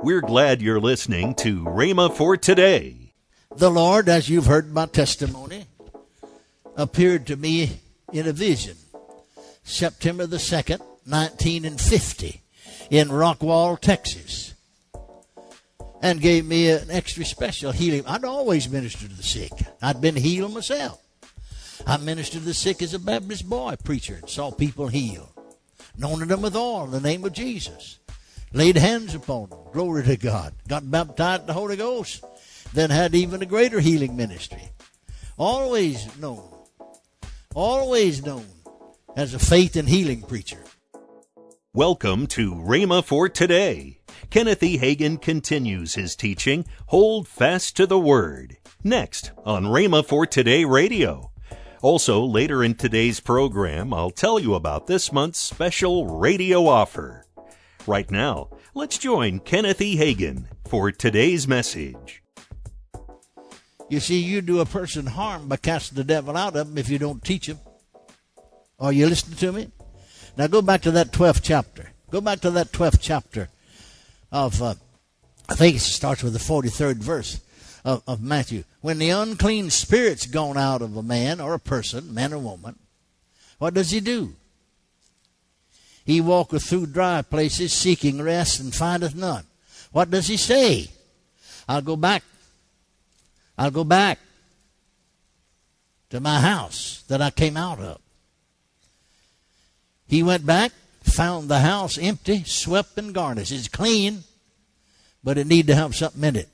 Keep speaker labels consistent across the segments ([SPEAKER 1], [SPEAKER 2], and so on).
[SPEAKER 1] We're glad you're listening to Rhema for today.
[SPEAKER 2] The Lord, as you've heard my testimony, appeared to me in a vision September the 2nd, 1950, in Rockwall, Texas, and gave me an extra special healing. I'd always ministered to the sick, I'd been healed myself. I ministered to the sick as a Baptist boy preacher and saw people healed. Anointed them with oil in the name of Jesus. Laid hands upon them. Glory to God. Got baptized in the Holy Ghost. Then had even a greater healing ministry. Always known. Always known as a faith and healing preacher.
[SPEAKER 1] Welcome to Rhema for today. Kenneth E. Hagin continues his teaching, Hold Fast to the Word. Next on Rhema for Today Radio. Also, later in today's program, I'll tell you about this month's special radio offer. Right now, let's join Kenneth E. Hagin for today's message.
[SPEAKER 2] You see, you do a person harm by casting the devil out of them if you don't teach them. Are you listening to me? Now go back to that 12th chapter. Go back to that 12th chapter of, uh, I think it starts with the 43rd verse of, of Matthew. When the unclean spirit's gone out of a man or a person, man or woman, what does he do? He walketh through dry places seeking rest and findeth none. What does he say? I'll go back. I'll go back to my house that I came out of. He went back, found the house empty, swept and garnished. It's clean, but it need to have something in it.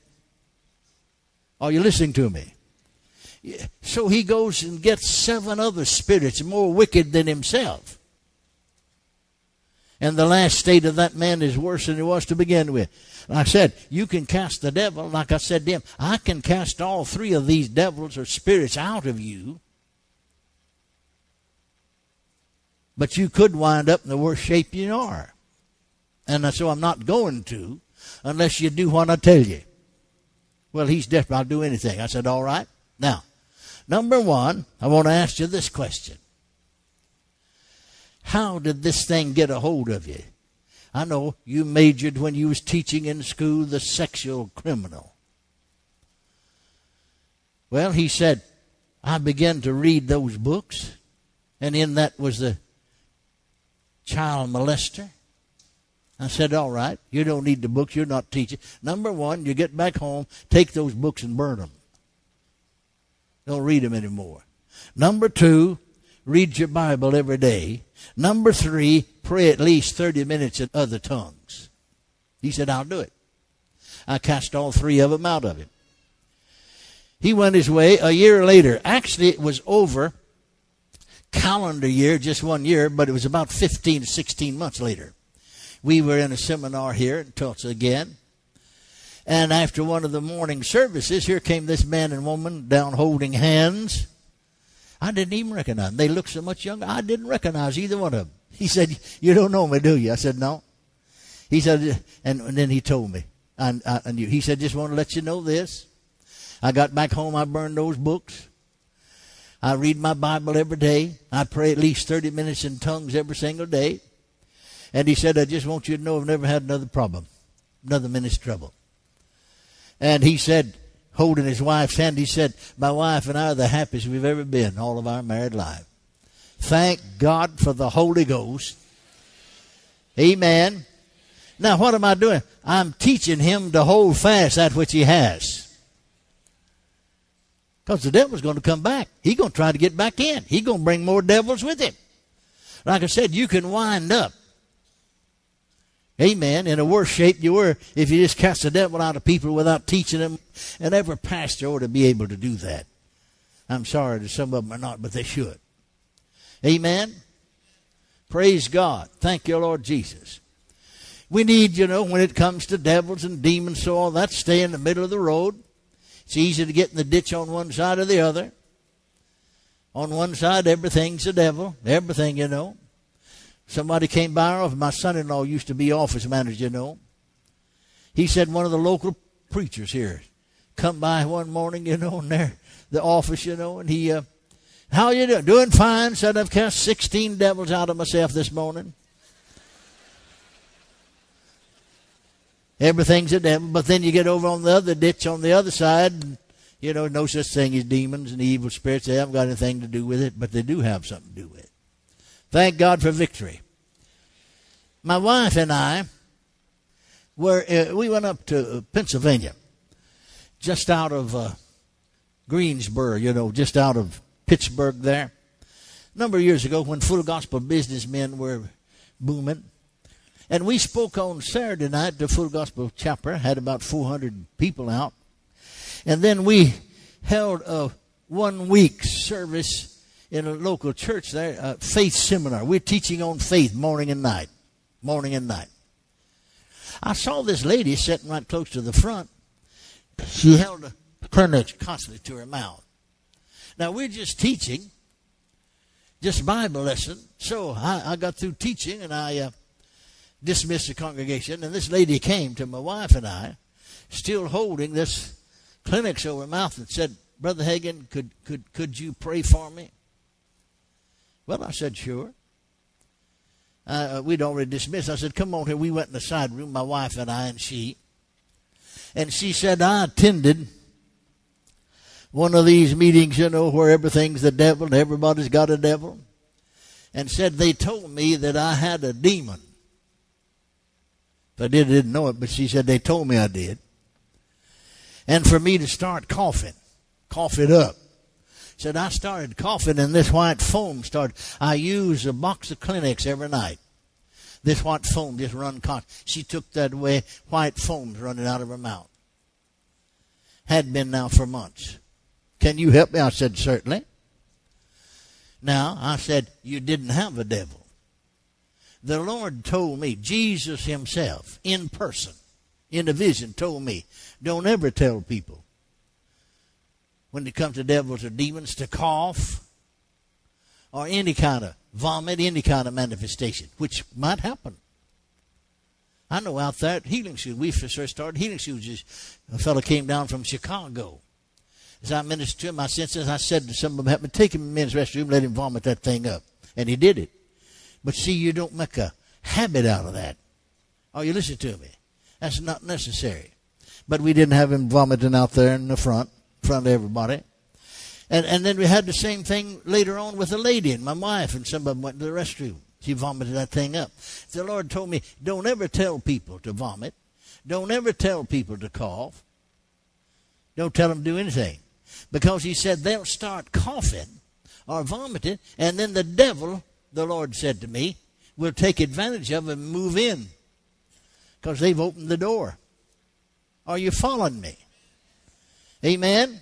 [SPEAKER 2] Are you listening to me? So he goes and gets seven other spirits more wicked than himself. And the last state of that man is worse than it was to begin with. I said, you can cast the devil. Like I said to him, I can cast all three of these devils or spirits out of you. But you could wind up in the worst shape you are. And so I'm not going to unless you do what I tell you. Well, he's desperate. I'll do anything. I said, all right. Now, number one, I want to ask you this question. How did this thing get a hold of you? I know you majored when you was teaching in school the sexual criminal. Well, he said, I began to read those books, and in that was the child molester. I said, All right, you don't need the books, you're not teaching. Number one, you get back home, take those books and burn them. Don't read them anymore. Number two, read your Bible every day. Number three, pray at least 30 minutes in other tongues. He said, I'll do it. I cast all three of them out of him. He went his way a year later. Actually, it was over calendar year, just one year, but it was about 15 to 16 months later we were in a seminar here in Tulsa again. And after one of the morning services, here came this man and woman down holding hands. I didn't even recognize them. They looked so much younger. I didn't recognize either one of them. He said, You don't know me, do you? I said, No. He said, and, and then he told me. I, I, knew. He said, Just want to let you know this. I got back home, I burned those books. I read my Bible every day. I pray at least 30 minutes in tongues every single day. And he said, I just want you to know I've never had another problem, another minute's trouble. And he said, holding his wife's hand, he said, My wife and I are the happiest we've ever been all of our married life. Thank God for the Holy Ghost. Amen. Now, what am I doing? I'm teaching him to hold fast that which he has. Because the devil's going to come back. He's going to try to get back in. He's going to bring more devils with him. Like I said, you can wind up Amen. In a worse shape you were if you just cast the devil out of people without teaching them. And every pastor ought to be able to do that. I'm sorry that some of them are not, but they should. Amen. Praise God. Thank you, Lord Jesus. We need, you know, when it comes to devils and demons, so all that, stay in the middle of the road. It's easy to get in the ditch on one side or the other. On one side, everything's the devil. Everything, you know. Somebody came by our office. My son in law used to be office manager, you know. He said one of the local preachers here come by one morning, you know, in there, the office, you know, and he, uh, how you doing? Doing fine. Said I've cast 16 devils out of myself this morning. everything's a devil. But then you get over on the other ditch on the other side, and, you know, no such thing as demons and evil spirits. They haven't got anything to do with it, but they do have something to do with it. Thank God for victory. My wife and I were, uh, we went up to Pennsylvania, just out of uh, Greensburg, you know, just out of Pittsburgh there. A number of years ago when full gospel businessmen were booming. And we spoke on Saturday night to Full Gospel Chapel, had about 400 people out. And then we held a one week service in a local church there, a faith seminar. We're teaching on faith morning and night. Morning and night. I saw this lady sitting right close to the front. She held a Kleenex constantly to her mouth. Now we're just teaching, just Bible lesson. So I, I got through teaching and I uh, dismissed the congregation. And this lady came to my wife and I, still holding this Kleenex over her mouth, and said, "Brother Hagin, could could could you pray for me?" Well, I said, "Sure." Uh, we'd already dismissed. I said, "Come on here." We went in the side room, my wife and I, and she. And she said, "I attended." one of these meetings, you know, where everything's the devil and everybody's got a devil, and said they told me that I had a demon. I did, didn't know it, but she said they told me I did. And for me to start coughing, cough it up. Said I started coughing and this white foam started. I use a box of Kleenex every night. This white foam just run cough. She took that away, white foam's running out of her mouth. Had been now for months. Can you help me? I said, Certainly. Now, I said, You didn't have a devil. The Lord told me, Jesus Himself, in person, in a vision, told me, Don't ever tell people when it comes to devils or demons to cough or any kind of vomit, any kind of manifestation, which might happen. I know out there at Healing School, we first started Healing School. A fellow came down from Chicago as I ministered to him, I senses I said to some of them, take him in the men's restroom, let him vomit that thing up. And he did it. But see, you don't make a habit out of that. Oh, you listen to me. That's not necessary. But we didn't have him vomiting out there in the front, front of everybody. And, and then we had the same thing later on with a lady and my wife, and some of them went to the restroom. She vomited that thing up. The Lord told me, don't ever tell people to vomit. Don't ever tell people to cough. Don't tell them to do anything because he said they'll start coughing or vomiting, and then the devil, the Lord said to me, will take advantage of and move in because they've opened the door. Are you following me? Amen.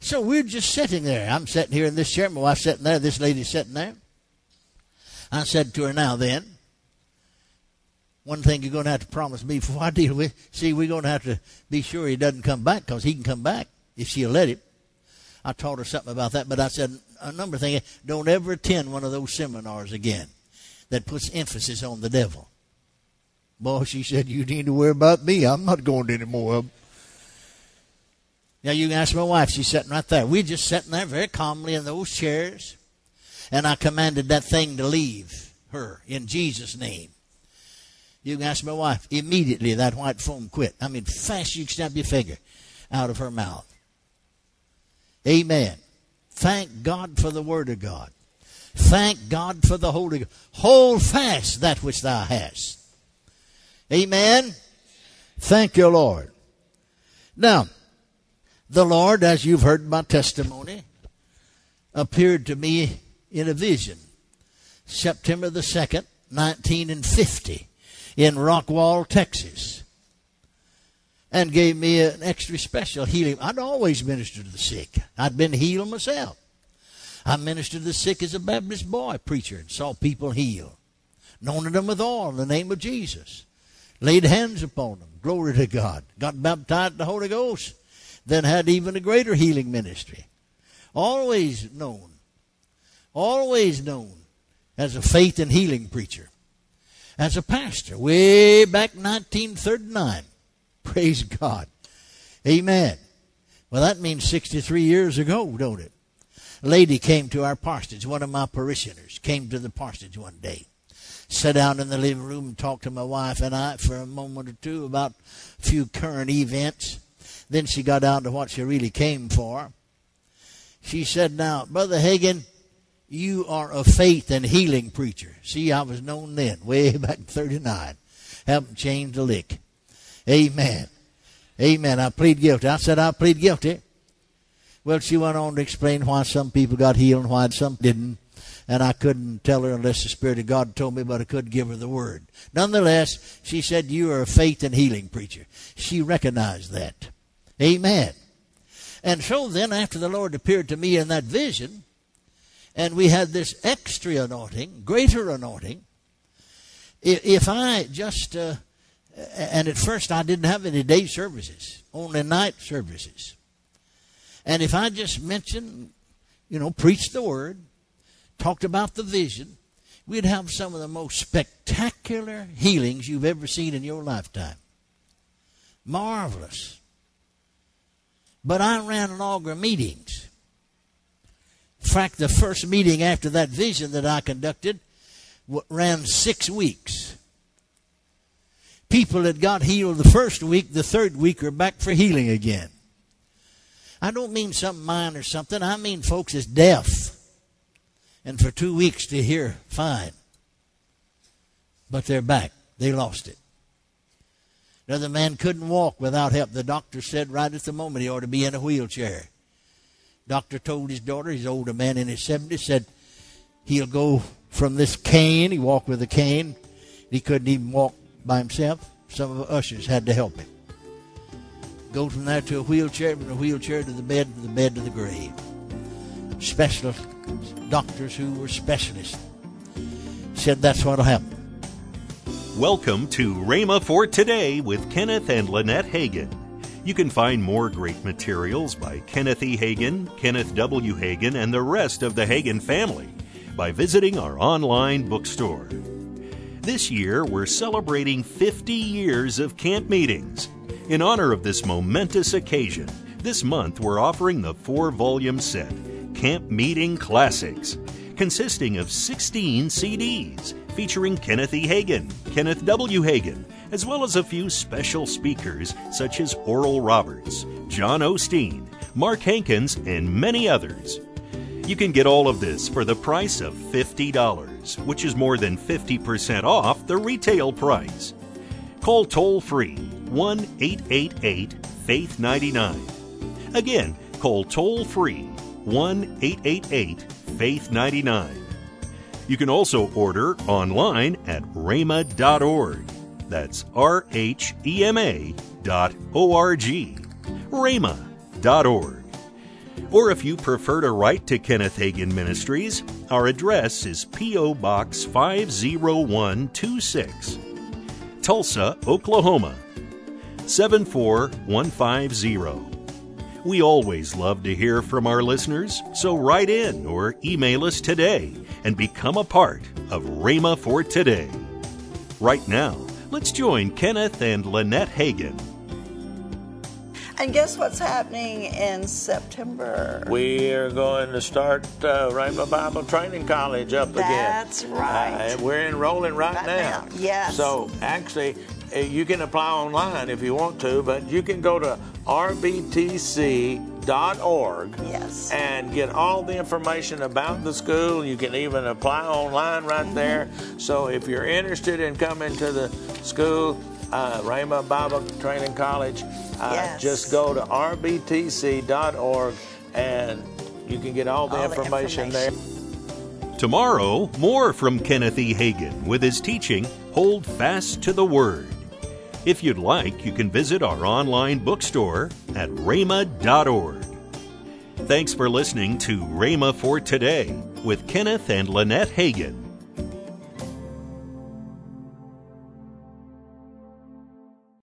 [SPEAKER 2] So we're just sitting there. I'm sitting here in this chair. My wife's sitting there. This lady's sitting there. I said to her, Now then, one thing you're going to have to promise me before I deal with. See, we're going to have to be sure he doesn't come back because he can come back if she'll let him. I taught her something about that, but I said a number of things. Don't ever attend one of those seminars again that puts emphasis on the devil. Boy, she said, you need to worry about me. I'm not going to any more of them. Now you can ask my wife. She's sitting right there. We're just sitting there very calmly in those chairs. And I commanded that thing to leave her in Jesus' name. You can ask my wife. Immediately that white foam quit. I mean, fast you snap your finger out of her mouth. Amen. Thank God for the Word of God. Thank God for the Holy Ghost. Hold fast that which thou hast. Amen. Thank you, Lord. Now, the Lord, as you've heard my testimony, appeared to me in a vision. September the 2nd, 1950, in Rockwall, Texas and gave me an extra special healing. I'd always ministered to the sick. I'd been healed myself. I ministered to the sick as a Baptist boy preacher and saw people healed. Anointed them with oil in the name of Jesus. Laid hands upon them. Glory to God. Got baptized in the Holy Ghost. Then had even a greater healing ministry. Always known. Always known as a faith and healing preacher. As a pastor, way back 1939. Praise God. Amen. Well, that means 63 years ago, don't it? A lady came to our parsonage, one of my parishioners came to the parsonage one day. sat down in the living room and talked to my wife and I for a moment or two about a few current events. Then she got down to what she really came for. She said, Now, Brother Hagin, you are a faith and healing preacher. See, I was known then, way back in 39. Haven't changed a lick. Amen. Amen. I plead guilty. I said I plead guilty. Well, she went on to explain why some people got healed and why some didn't. And I couldn't tell her unless the Spirit of God told me, but I could give her the word. Nonetheless, she said, You are a faith and healing preacher. She recognized that. Amen. And so then, after the Lord appeared to me in that vision, and we had this extra anointing, greater anointing, if I just, uh, and at first I didn't have any day services, only night services. And if I just mentioned, you know, preached the word, talked about the vision, we'd have some of the most spectacular healings you've ever seen in your lifetime. Marvelous. But I ran longer meetings. In fact, the first meeting after that vision that I conducted ran six weeks. People that got healed the first week, the third week are back for healing again. I don't mean something minor or something. I mean folks is deaf. And for two weeks to hear fine. But they're back. They lost it. Another man couldn't walk without help. The doctor said right at the moment he ought to be in a wheelchair. Doctor told his daughter, he's older man in his 70s, said he'll go from this cane. He walked with a cane. He couldn't even walk by himself. Some of the ushers had to help him. Go from there to a wheelchair, from the wheelchair to the bed, from the bed to the grave. Specialist doctors who were specialists said that's what'll happen.
[SPEAKER 1] Welcome to Rhema for Today with Kenneth and Lynette Hagin. You can find more great materials by Kenneth E. Hagin, Kenneth W. Hagin, and the rest of the Hagin family by visiting our online bookstore. This year, we're celebrating 50 years of camp meetings. In honor of this momentous occasion, this month we're offering the four volume set, Camp Meeting Classics, consisting of 16 CDs featuring Kenneth E. Hagin, Kenneth W. Hagin, as well as a few special speakers such as Oral Roberts, John Osteen, Mark Hankins, and many others. You can get all of this for the price of $50, which is more than 50% off the retail price. Call toll free 1 888 Faith 99. Again, call toll free 1 888 Faith 99. You can also order online at rhema.org. That's R H E M A dot O R G. rhema.org. Or if you prefer to write to Kenneth Hagin Ministries, our address is P.O. Box 50126, Tulsa, Oklahoma 74150. We always love to hear from our listeners, so write in or email us today and become a part of Rhema for Today. Right now, let's join Kenneth and Lynette Hagin.
[SPEAKER 3] And guess what's happening in September?
[SPEAKER 4] We are going to start uh, Rhema Bible Training College up again.
[SPEAKER 3] That's right.
[SPEAKER 4] Uh, we're enrolling right,
[SPEAKER 3] Right
[SPEAKER 4] now.
[SPEAKER 3] now, yes.
[SPEAKER 4] So actually, you can apply online if you want to, but you can go to rbtc.org
[SPEAKER 3] Yes.
[SPEAKER 4] and get all the information about the school. You can even apply online right
[SPEAKER 3] Mm-hmm.
[SPEAKER 4] there. So if you're interested in coming to the school, uh, Rhema Bible Training College, uh,
[SPEAKER 3] Yes.
[SPEAKER 4] just go to rbtc.org and you can get all the,
[SPEAKER 3] All the
[SPEAKER 4] information,
[SPEAKER 3] information.
[SPEAKER 4] there.
[SPEAKER 1] Tomorrow, more from Kenneth E. Hagin with his teaching, Hold Fast to the Word. If you'd like, you can visit our online bookstore at rhema.org. Thanks for listening to Rhema for Today with Kenneth and Lynette Hagin.